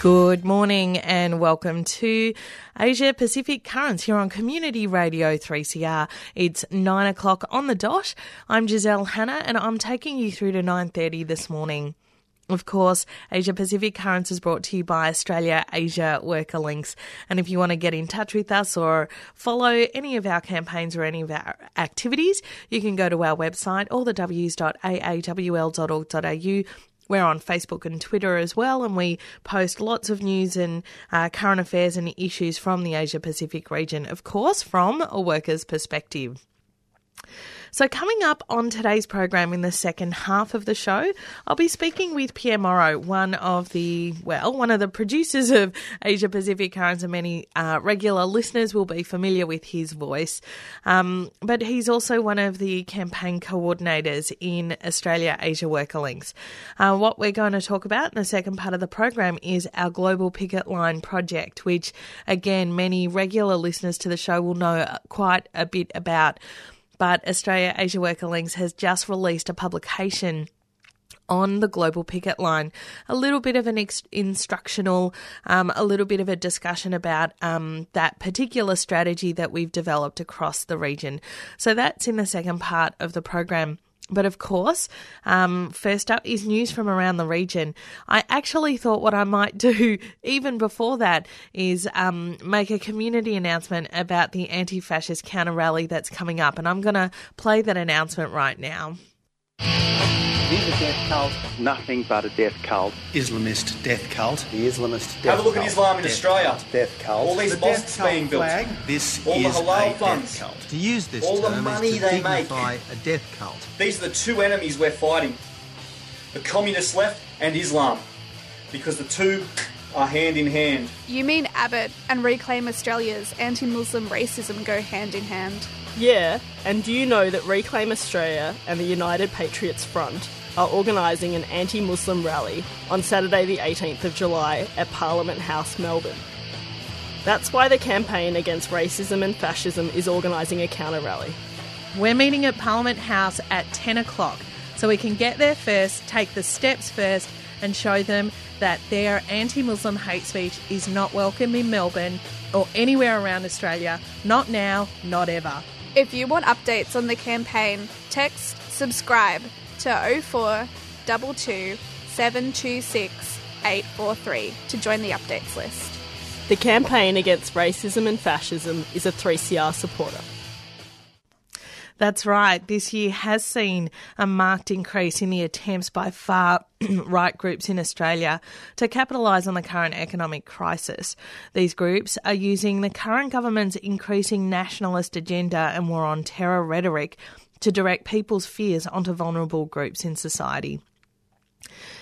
Good morning and welcome to Asia Pacific Currents here on Community Radio 3CR. It's nine o'clock on the dot. I'm Giselle Hanna and I'm taking you through to 9.30 this morning. Of course, Asia Pacific Currents is brought to you by Australia Asia Worker Links. And if you want to get in touch with us or follow any of our campaigns or any of our activities, you can go to our website, allthews.aawl.org.au we're on Facebook and Twitter as well, and we post lots of news and uh, current affairs and issues from the Asia Pacific region, of course, from a worker's perspective. So, coming up on today's program in the second half of the show, I'll be speaking with Pierre Morrow, one of the, well, one of the producers of Asia Pacific Currents, and many uh, regular listeners will be familiar with his voice. Um, but he's also one of the campaign coordinators in Australia Asia Worker Links. Uh, what we're going to talk about in the second part of the program is our Global Picket Line project, which, again, many regular listeners to the show will know quite a bit about but Australia Asia Worker Links has just released a publication on the global picket line. A little bit of an ex- instructional, um, a little bit of a discussion about um, that particular strategy that we've developed across the region. So that's in the second part of the program. But of course, um, first up is news from around the region. I actually thought what I might do even before that is um, make a community announcement about the anti fascist counter rally that's coming up. And I'm going to play that announcement right now. Is a death cult nothing but a death cult? Islamist death cult. The Islamist death cult. Have a look cult. at Islam in Death Australia. cult. Death cult. All these The death mosques cult being built. flag. This All the is halal a funds. death cult. To use this All the term money is to they make. dignify a death cult. These are the two enemies we're fighting the communist left and Islam. Because the two are hand in hand. You mean Abbott and Reclaim Australia's anti Muslim racism go hand in hand? Yeah, and do you know that Reclaim Australia and the United Patriots Front are organising an anti Muslim rally on Saturday, the 18th of July at Parliament House, Melbourne? That's why the campaign against racism and fascism is organising a counter rally. We're meeting at Parliament House at 10 o'clock, so we can get there first, take the steps first, and show them that their anti Muslim hate speech is not welcome in Melbourne or anywhere around Australia. Not now, not ever. If you want updates on the campaign, text subscribe to 0422 726 843 to join the updates list. The campaign against racism and fascism is a 3CR supporter. That's right. This year has seen a marked increase in the attempts by far right groups in Australia to capitalise on the current economic crisis. These groups are using the current government's increasing nationalist agenda and war on terror rhetoric to direct people's fears onto vulnerable groups in society.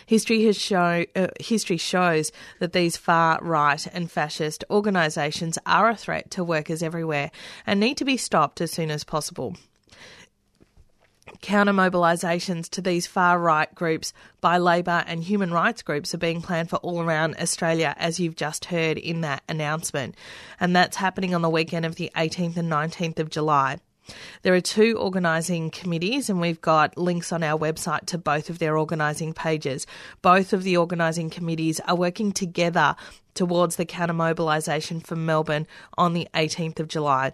History has show, uh, history shows that these far right and fascist organisations are a threat to workers everywhere and need to be stopped as soon as possible. Counter mobilisations to these far right groups by Labor and human rights groups are being planned for all around Australia, as you've just heard in that announcement. And that's happening on the weekend of the 18th and 19th of July. There are two organising committees, and we've got links on our website to both of their organising pages. Both of the organising committees are working together towards the counter mobilisation for Melbourne on the 18th of July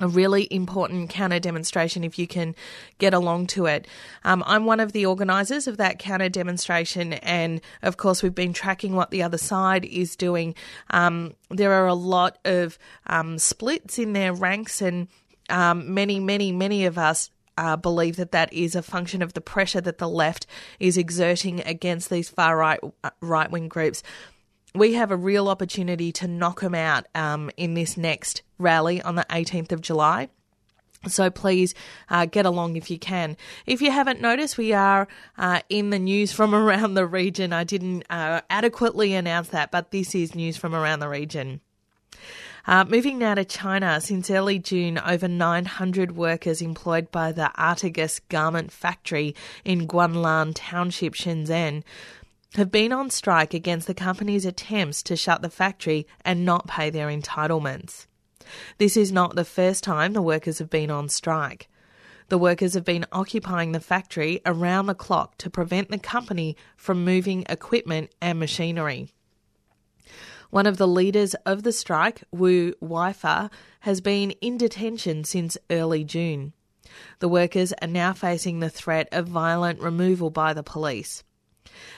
a really important counter demonstration if you can get along to it. Um, I'm one of the organisers of that counter demonstration, and of course, we've been tracking what the other side is doing. Um, there are a lot of um, splits in their ranks, and um, many, many, many of us uh, believe that that is a function of the pressure that the left is exerting against these far right right wing groups. We have a real opportunity to knock them out um, in this next rally on the 18th of July. So please uh, get along if you can. If you haven't noticed, we are uh, in the news from around the region. I didn't uh, adequately announce that, but this is news from around the region. Uh, moving now to China, since early June, over 900 workers employed by the Artigas garment factory in Guanlan Township, Shenzhen, have been on strike against the company's attempts to shut the factory and not pay their entitlements. This is not the first time the workers have been on strike. The workers have been occupying the factory around the clock to prevent the company from moving equipment and machinery. One of the leaders of the strike, Wu Weifa, has been in detention since early June. The workers are now facing the threat of violent removal by the police.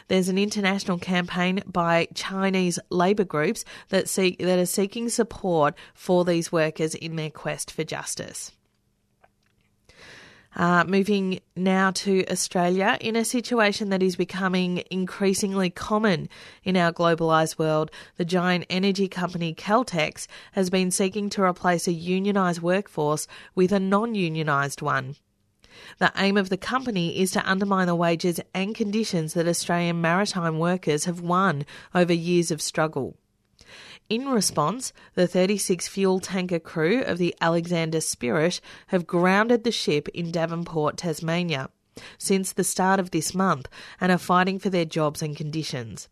There's an international campaign by Chinese labour groups that seek that are seeking support for these workers in their quest for justice. Uh, moving now to Australia, in a situation that is becoming increasingly common in our globalised world, the giant energy company Caltex has been seeking to replace a unionised workforce with a non unionised one. The aim of the company is to undermine the wages and conditions that Australian maritime workers have won over years of struggle. In response, the 36 fuel tanker crew of the Alexander Spirit have grounded the ship in Devonport, Tasmania, since the start of this month and are fighting for their jobs and conditions.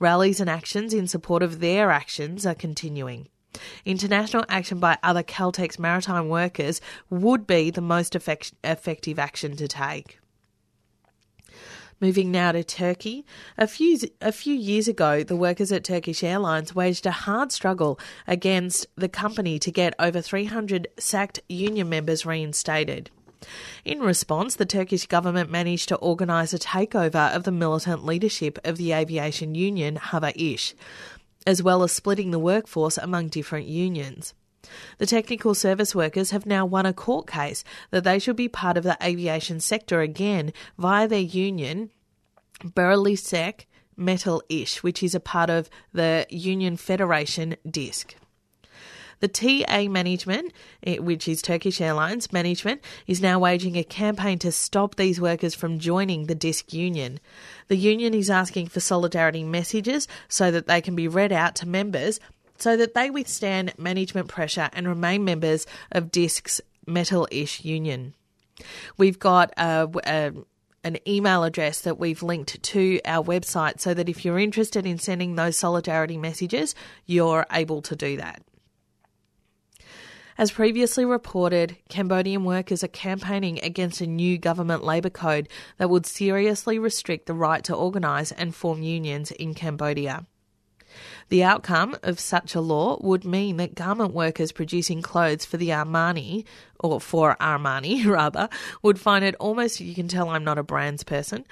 Rallies and actions in support of their actions are continuing. International action by other Caltex maritime workers would be the most effect- effective action to take. Moving now to Turkey. A few, a few years ago, the workers at Turkish Airlines waged a hard struggle against the company to get over 300 sacked union members reinstated. In response, the Turkish government managed to organise a takeover of the militant leadership of the aviation union Hava Iş, as well as splitting the workforce among different unions. The technical service workers have now won a court case that they should be part of the aviation sector again via their union, Birleşik Metal Iş, which is a part of the Union Federation DİSK. The TA management, eh, which is Turkish Airlines management, is now waging a campaign to stop these workers from joining the DİSK union. The union is asking for solidarity messages so that they can be read out to members so that they withstand management pressure and remain members of DİSK's Metal Iş union. We've got uh, a, a um, an email address that we've linked to our website so that if you're interested in sending those solidarity messages, you're able to do that. As previously reported, Cambodian workers are campaigning against a new government labour code that would seriously restrict the right to organise and form unions in Cambodia. The outcome of such a law would mean that garment workers producing clothes for the Armani, or for Armani rather, would find it almost, you can tell I'm not a brands person,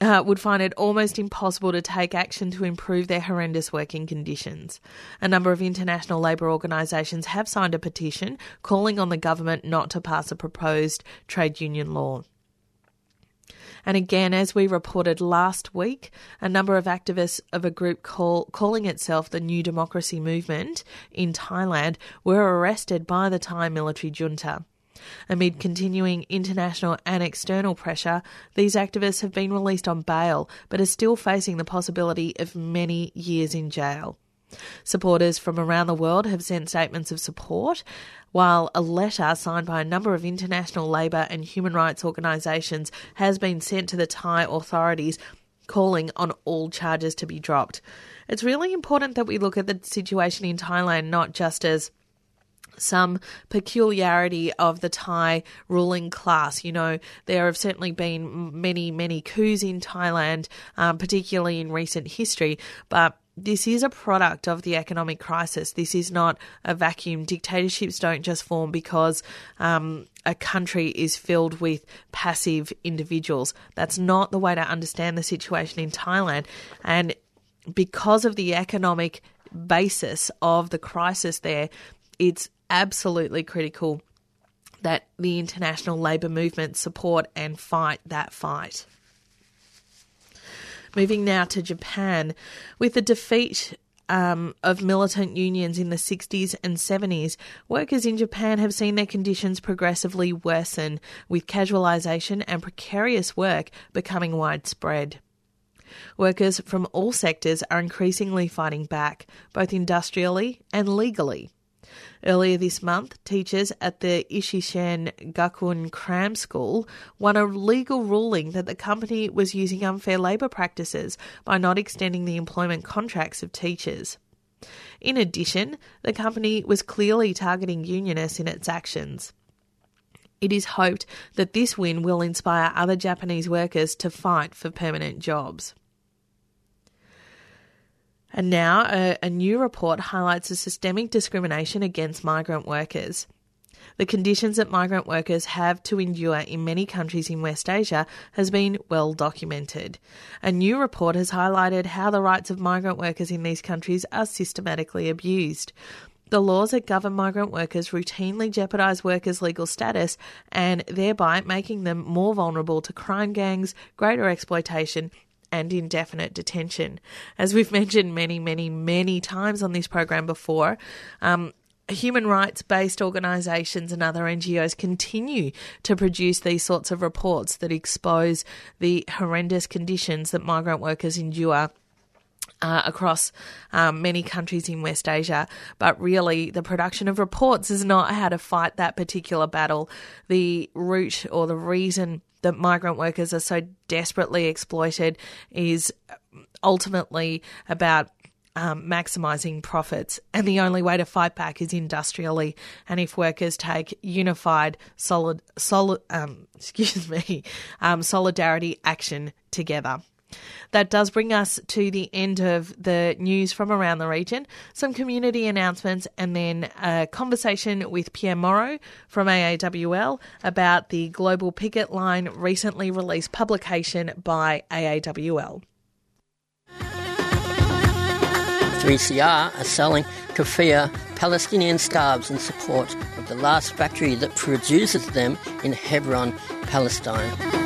uh, would find it almost impossible to take action to improve their horrendous working conditions. A number of international labour organisations have signed a petition calling on the government not to pass a proposed trade union law. And again, as we reported last week, a number of activists of a group call, calling itself the New Democracy Movement in Thailand were arrested by the Thai military junta. Amid continuing international and external pressure, these activists have been released on bail but are still facing the possibility of many years in jail. Supporters from around the world have sent statements of support, while a letter signed by a number of international labour and human rights organisations has been sent to the Thai authorities calling on all charges to be dropped. It's really important that we look at the situation in Thailand not just as some peculiarity of the Thai ruling class. You know, there have certainly been many, many coups in Thailand, um, particularly in recent history, but this is a product of the economic crisis. This is not a vacuum. Dictatorships don't just form because um, a country is filled with passive individuals. That's not the way to understand the situation in Thailand. And because of the economic basis of the crisis there, it's absolutely critical that the international labour movement support and fight that fight. Moving now to Japan, with the defeat um, of militant unions in the 60s and 70s, workers in Japan have seen their conditions progressively worsen, with casualisation and precarious work becoming widespread. Workers from all sectors are increasingly fighting back, both industrially and legally. Earlier this month, teachers at the Ishishan Gakuen Cram School won a legal ruling that the company was using unfair labour practices by not extending the employment contracts of teachers. In addition, the company was clearly targeting unionists in its actions. It is hoped that this win will inspire other Japanese workers to fight for permanent jobs. And now, a, a, new report highlights the systemic discrimination against migrant workers. The conditions that migrant workers have to endure in many countries in West Asia has been well documented. A new report has highlighted how the rights of migrant workers in these countries are systematically abused. The laws that govern migrant workers routinely jeopardise workers' legal status and thereby making them more vulnerable to crime gangs, greater exploitation, and indefinite detention. As we've mentioned many, many, many times on this program before, um, human rights based organisations and other NGOs continue to produce these sorts of reports that expose the horrendous conditions that migrant workers endure. Uh, across um, many countries in West Asia, but really the production of reports is not how to fight that particular battle. The root or the reason that migrant workers are so desperately exploited is ultimately about um, maximising profits, and the only way to fight back is industrially. And if workers take unified, solid, solid, um, excuse me, um, solidarity action together. That does bring us to the end of the news from around the region, some community announcements, and then a conversation with Pierre Morrow from AAWL about the Global Picket Line recently released publication by AAWL. 3CR are selling kafia Palestinian scarves in support of the last factory that produces them in Hebron, Palestine.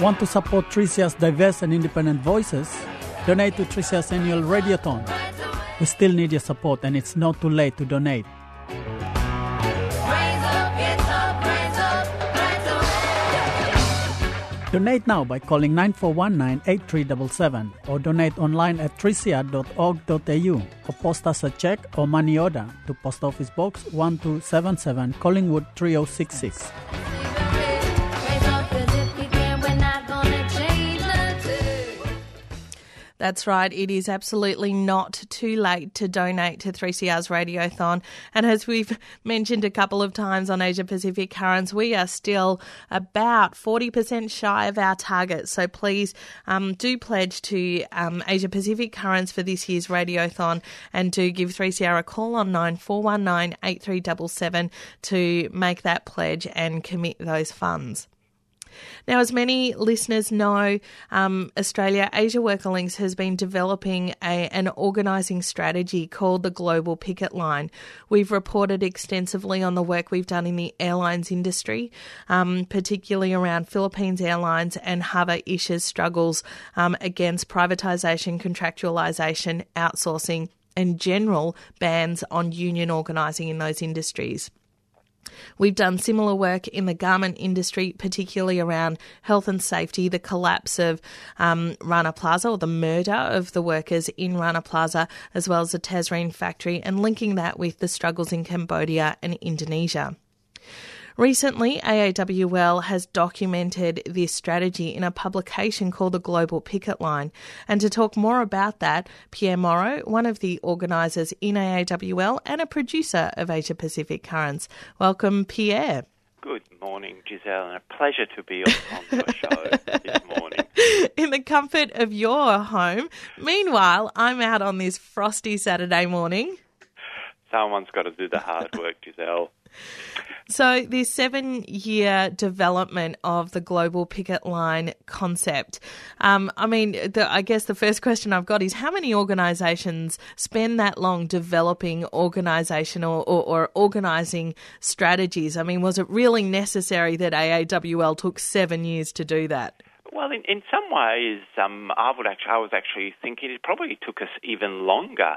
Want to support 3CR's diverse and independent voices? Donate to 3CR's annual Radiothon. We still need your support and it's not too late to donate. Donate now by calling 9419-8377 or donate online at 3cr.org.au or post us a check or money order to Post Office Box 1277 Collingwood 3066. That's right. It is absolutely not too late to donate to 3CR's Radiothon. And as we've mentioned a couple of times on Asia Pacific Currents, we are still about 40% shy of our target. So please um, do pledge to um, Asia Pacific Currents for this year's Radiothon and do give 3CR a call on 9419 8377 to make that pledge and commit those funds. Now, as many listeners know, um, Australia Asia Worker Links has been developing a, an organising strategy called the Global Picket Line. We've reported extensively on the work we've done in the airlines industry, um, particularly around Philippines Airlines and Hava Iş's struggles um, against privatisation, contractualisation, outsourcing, and general bans on union organising in those industries. We've done similar work in the garment industry, particularly around health and safety, the collapse of um, Rana Plaza or the murder of the workers in Rana Plaza, as well as the Tazreen factory, and linking that with the struggles in Cambodia and Indonesia. Recently, AAWL has documented this strategy in a publication called the Global Picket Line. And to talk more about that, Pierre Morrow, one of the organisers in AAWL and a producer of Asia Pacific Currents. Welcome, Pierre. Good morning, Giselle, and a pleasure to be on, on your show this morning. In the comfort of your home. Meanwhile, I'm out on this frosty Saturday morning. Someone's got to do the hard work, Giselle. So, this seven year development of the global picket line concept, um, I mean, the, I guess the first question I've got is how many organisations spend that long developing organisational or, or organising strategies? I mean, was it really necessary that AAWL took seven years to do that? Well, in, in some ways, um, I would actually, I was actually thinking it probably took us even longer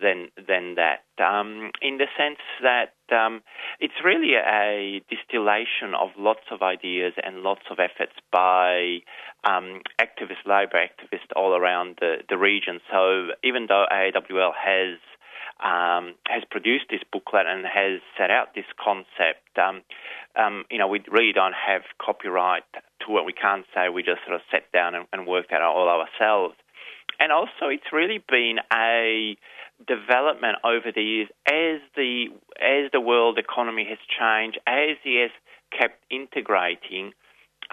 than than that. Um, in the sense that um, it's really a distillation of lots of ideas and lots of efforts by um, activists, labour activists all around the, the region. So even though AAWL has um, has produced this booklet and has set out this concept, um, um, you know, we really don't have copyright to it. We can't say we just sort of sat down and, and worked out all ourselves. And also, it's really been a development over the years as the as the world economy has changed, as the has kept integrating.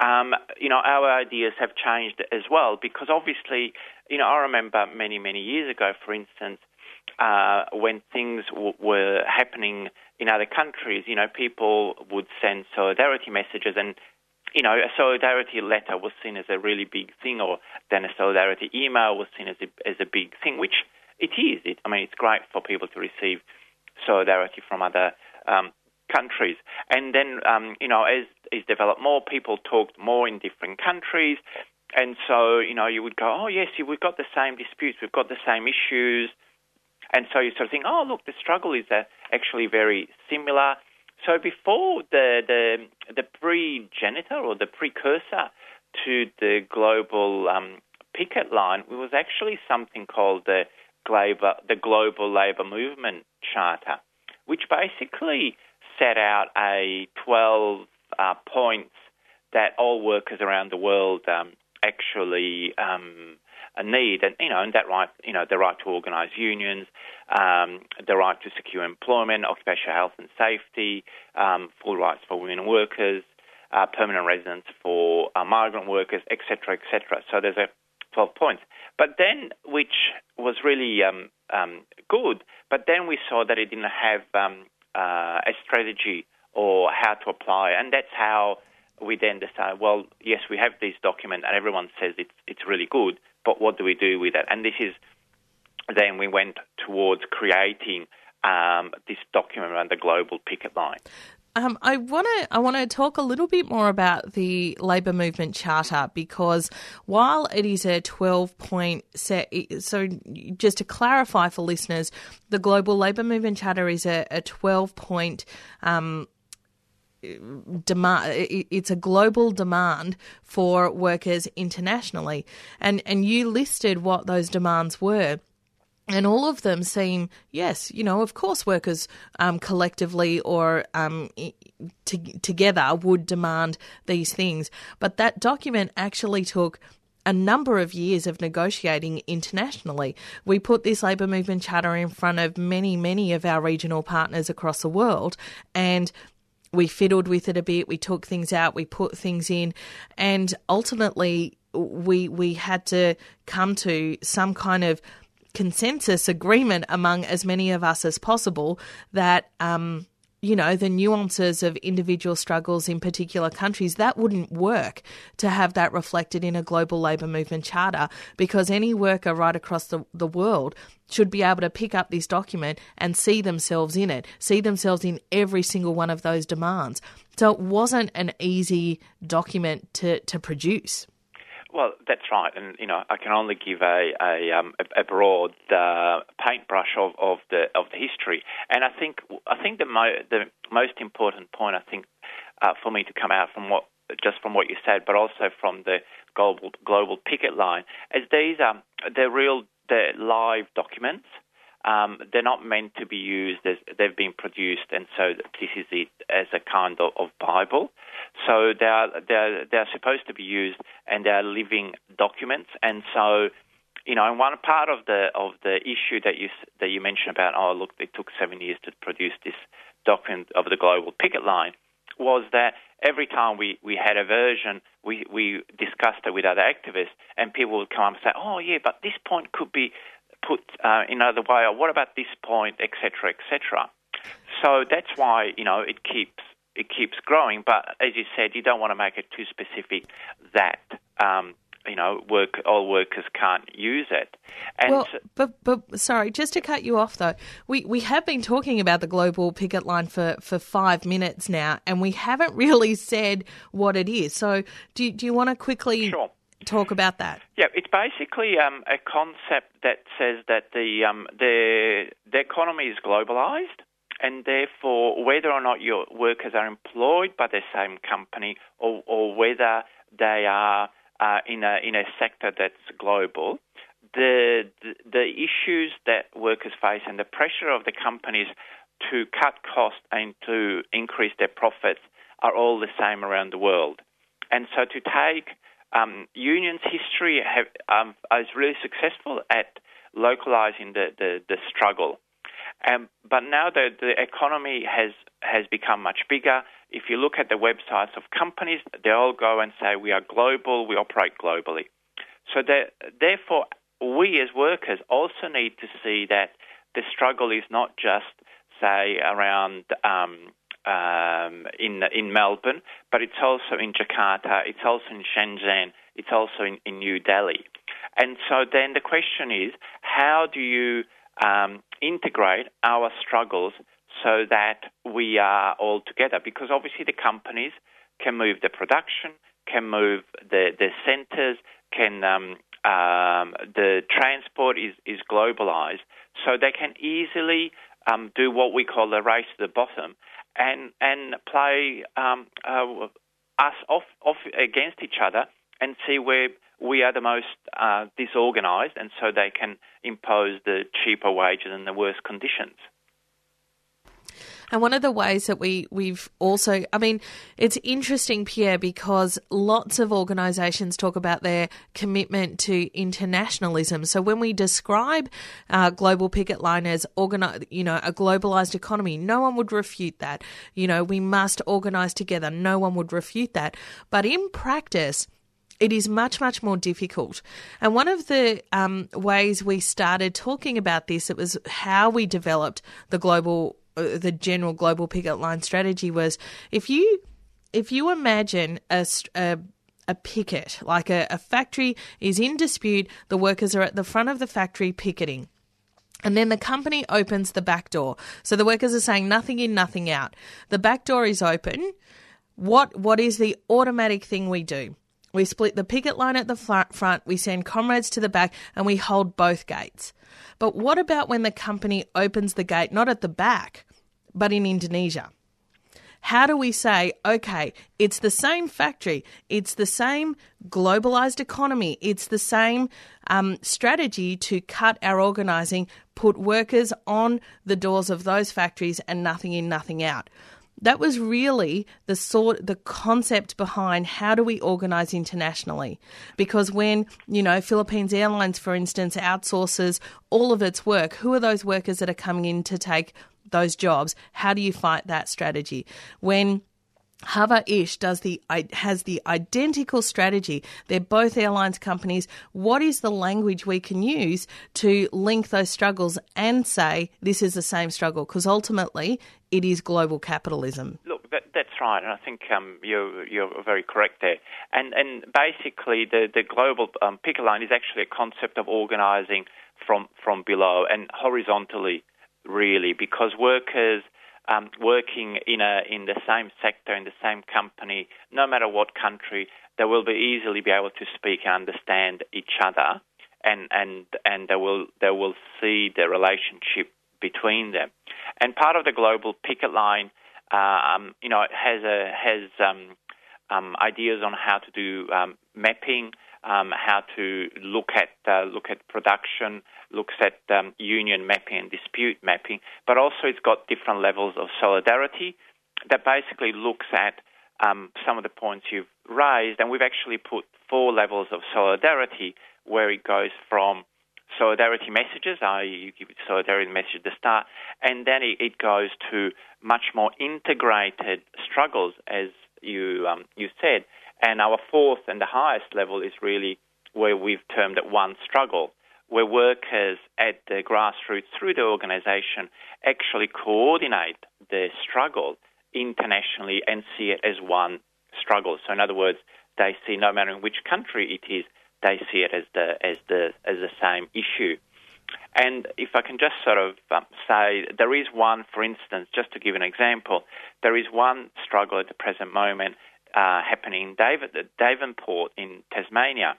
Um, you know, our ideas have changed as well because obviously, you know, I remember many many years ago, for instance, uh, when things w- were happening in other countries, you know, people would send solidarity messages and you know, a solidarity letter was seen as a really big thing, or then a solidarity email was seen as a, as a big thing, which it is. It, I mean, it's great for people to receive solidarity from other um, countries. And then, um, you know, as is developed more, people talked more in different countries. And so, you know, you would go, oh, yes, we've got the same disputes, we've got the same issues. And so you sort of think, oh, look, the struggle is uh, actually very similar. So before the, the, the pre-genitor or the precursor to the global um, picket line, was actually something called the Global, the Global Labour Movement Charter, which basically set out a 12 uh, points that all workers around the world um, actually um, need, and you know, and that right, you know, the right to organise unions, um, the right to secure employment, occupational health and safety, um, full rights for women workers, uh, permanent residence for uh, migrant workers, etc., etc. So there's a 12 points. But then, which was really um, um, good, but then we saw that it didn't have um, uh, a strategy or how to apply, and that's how we then decided, well, yes, we have this document, and everyone says it's it's really good, but what do we do with it? And this is then we went towards creating um, this document around the global picket line. Um, I want to I want to talk a little bit more about the Labor Movement Charter because while it is a twelve point set, so just to clarify for listeners, the Global Labor Movement Charter is a, a twelve point. Um, demand it's a global demand for workers internationally and and you listed what those demands were and all of them seem, yes, you know, of course, workers um, collectively or um, together would demand these things. But that document actually took a number of years of negotiating internationally. We put this labour movement charter in front of many, many of our regional partners across the world, and we fiddled with it a bit. We took things out, we put things in, and ultimately we we had to come to some kind of consensus agreement among as many of us as possible that um, you know the nuances of individual struggles in particular countries that wouldn't work to have that reflected in a global labour movement charter because any worker right across the, the world should be able to pick up this document and see themselves in it see themselves in every single one of those demands. So it wasn't an easy document to, to produce well, that's right, and you know I can only give a a, um, a broad uh, paintbrush of, of the of the history, and I think I think the mo- the most important point I think uh, for me to come out from what just from what you said, but also from the global global picket line, is these are they're real they're live documents. Um, they're not meant to be used as they've been produced, and so this is it as a kind of, of Bible. So they are they're, they're supposed to be used, and they are living documents. And so, you know, and one part of the of the issue that you that you mentioned about, oh look, it took seven years to produce this document of the global picket line, was that every time we, we had a version, we, we discussed it with other activists, and people would come up and say, oh, yeah, but this point could be put uh, in another way, or what about this point, etc., etc. So that's why, you know, it keeps it keeps growing. But as you said, you don't want to make it too specific that um, you know work all workers can't use it. And well, but but sorry, just to cut you off though, we we have been talking about the global picket line for, for five minutes now, and we haven't really said what it is. So do do you want to quickly Sure. talk about that? Yeah, it's basically um, a concept that says that the um, the the economy is globalized, and therefore whether or not your workers are employed by the same company or, or whether they are uh, in a in a sector that's global, the, the the issues that workers face and the pressure of the companies to cut costs and to increase their profits are all the same around the world. And so to take um, unions' history have, um, is really successful at localizing the, the, the struggle. Um, but now the, the economy has, has become much bigger. If you look at the websites of companies, they all go and say we are global, we operate globally. So therefore, we as workers also need to see that the struggle is not just, say, around um, um, in in Melbourne, but it's also in Jakarta, it's also in Shenzhen, it's also in, in New Delhi. And so then the question is, how do you um, integrate our struggles so that we are all together? Because obviously the companies can move the production, can move the, the centres, can um, um, the transport is, is globalized, so they can easily um, do what we call the race to the bottom and and play um, uh, us off off against each other and see where we are the most uh, disorganized, and so they can impose the cheaper wages and the worst conditions. And one of the ways that we, we've also, I mean, it's interesting, Pierre, because lots of organisations talk about their commitment to internationalism. So when we describe uh, Global Picket Line as organi- you know, a globalised economy, no one would refute that. You know, we must organise together. No one would refute that. But in practice, it is much, much more difficult. And one of the um, ways we started talking about this, it was how we developed the global uh, the general global picket line strategy was if you if you imagine a, a a picket, like a, a factory is in dispute, the workers are at the front of the factory picketing. And then the company opens the back door. So the workers are saying nothing in, nothing out. The back door is open. What what is the automatic thing we do? We split the picket line at the front, we send comrades to the back, and we hold both gates. But what about when the company opens the gate not at the back, but in Indonesia? How do we say, okay, it's the same factory, it's the same globalized economy, it's the same um, strategy to cut our organising, put workers on the doors of those factories and nothing in, nothing out? That was really the sort the concept behind how do we organize internationally? Because when you know Philippines Airlines for instance outsources all of its work who are those workers that are coming in to take those jobs? How do you fight that strategy? When Hava Iş does the has the identical strategy. They're both airlines companies. What is the language we can use to link those struggles and say this is the same struggle? Because ultimately, it is global capitalism. Look, that, that's right, and I think um, you're you're very correct there. And and basically, the the global um, picket line is actually a concept of organising from from below and horizontally, really, because workers um, working in a in the same sector in the same company, no matter what country, they will be easily be able to speak and understand each other, and and and they will they will see the relationship between them. And part of the global picket line, uh, um, you know, has a has um, um, ideas on how to do um, mapping, um, how to look at uh, look at production, looks at um, union mapping and dispute mapping, but also it's got different levels of solidarity that basically looks at um, some of the points you've raised, and we've actually put four levels of solidarity where it goes from solidarity messages, i.e., you give solidarity message at the start, and then it, it goes to much more integrated struggles, as you um, you said. And our fourth and the highest level is really where we've termed it one struggle, where workers at the grassroots through the organisation actually coordinate their struggle internationally and see it as one struggle. So, in other words, they see no matter in which country it is, they see it as the as the as the same issue. And if I can just sort of um, say, there is one, for instance, just to give an example, there is one struggle at the present moment uh, happening. In David, Devonport in Tasmania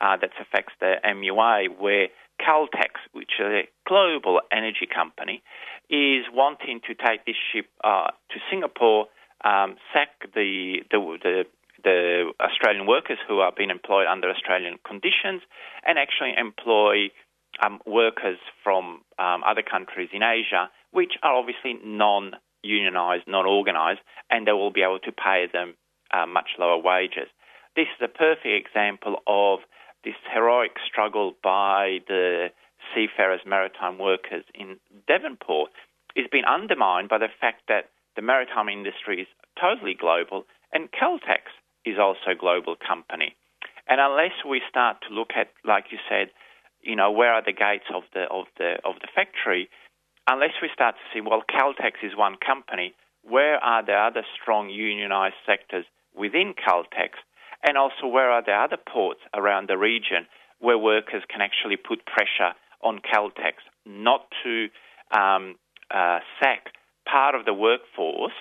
uh, that affects the MUA, where Caltex, which is a global energy company, is wanting to take this ship uh, to Singapore, um, sack the, the, the the Australian workers who are being employed under Australian conditions, and actually employ um, workers from um, other countries in Asia, which are obviously non unionised, non organised, and they will be able to pay them uh, much lower wages. This is a perfect example of this heroic struggle by the seafarers, maritime workers in Devonport is being undermined by the fact that the maritime industry is totally global and Caltex is also a global company. And unless we start to look at, like you said, you know, where are the gates of the of the of the factory? Unless we start to see, well, Caltex is one company. Where are the other strong unionised sectors within Caltex? And also, where are the other ports around the region where workers can actually put pressure on Caltex not to um, uh, sack part of the workforce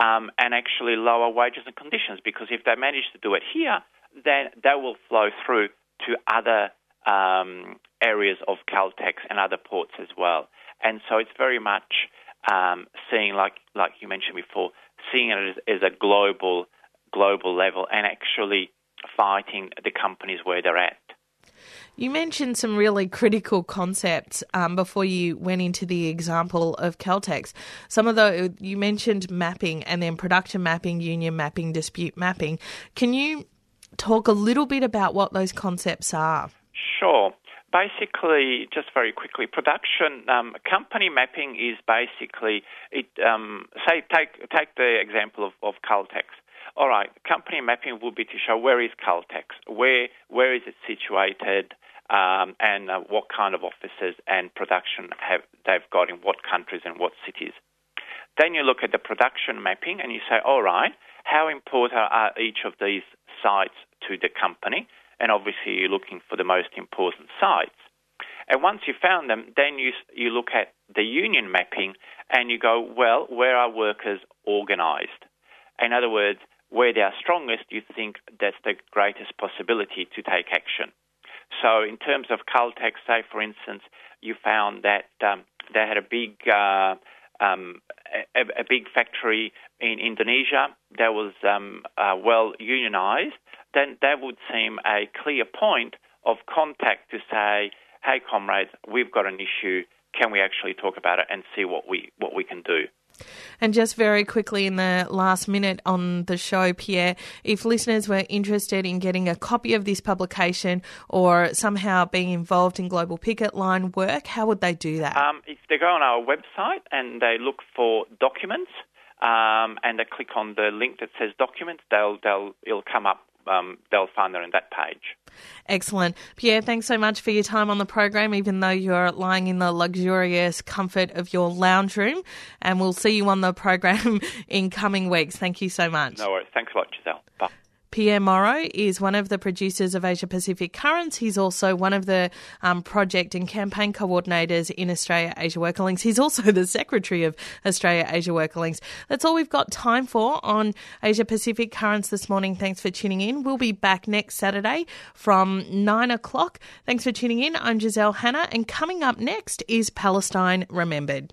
um, and actually lower wages and conditions? Because if they manage to do it here, then that will flow through to other um, areas of Caltex and other ports as well. And so it's very much um, seeing, like like you mentioned before, seeing it as, as, a global global level and actually fighting the companies where they're at. You mentioned some really critical concepts um, before you went into the example of Caltex. Some of the you mentioned mapping and then production mapping, union mapping, dispute mapping. Can you talk a little bit about what those concepts are? Sure. Basically, just very quickly, production um, company mapping is basically it. Um, say, take take the example of, of Caltex. All right, company mapping would be to show where is Caltex, where where is it situated, um, and uh, what kind of offices and production have they've got in what countries and what cities. Then you look at the production mapping and you say, all right, how important are each of these sites to the company? and obviously you're looking for the most important sites. And once you found them, then you, you look at the union mapping and you go, well, where are workers organised? In other words, where they are strongest, you think that's the greatest possibility to take action. So, in terms of Caltex, say for instance, you found that um, they had a big uh, um, a, a, big factory in Indonesia that was um, uh, well unionised, then that would seem a clear point of contact to say, hey, comrades, we've got an issue. Can we actually talk about it and see what we what we can do? And just very quickly in the last minute on the show, Pierre, if listeners were interested in getting a copy of this publication or somehow being involved in Global Picket Line work, how would they do that? Um, if they go on our website and they look for documents um, and they click on the link that says documents, they'll, they'll, it'll come up um, they'll find that in that page. Excellent. Pierre, thanks so much for your time on the program, even though you're lying in the luxurious comfort of your lounge room. And we'll see you on the program in coming weeks. Thank you so much. No worries. Thanks a lot, Giselle. Bye. Pierre Morrow is one of the producers of Asia Pacific Currents. He's also one of the um, project and campaign coordinators in Australia Asia Worker Links. He's also the secretary of Australia Asia Worker Links. That's all we've got time for on Asia Pacific Currents this morning. Thanks for tuning in. We'll be back next Saturday from nine o'clock. Thanks for tuning in. I'm Giselle Hanna, and coming up next is Palestine Remembered.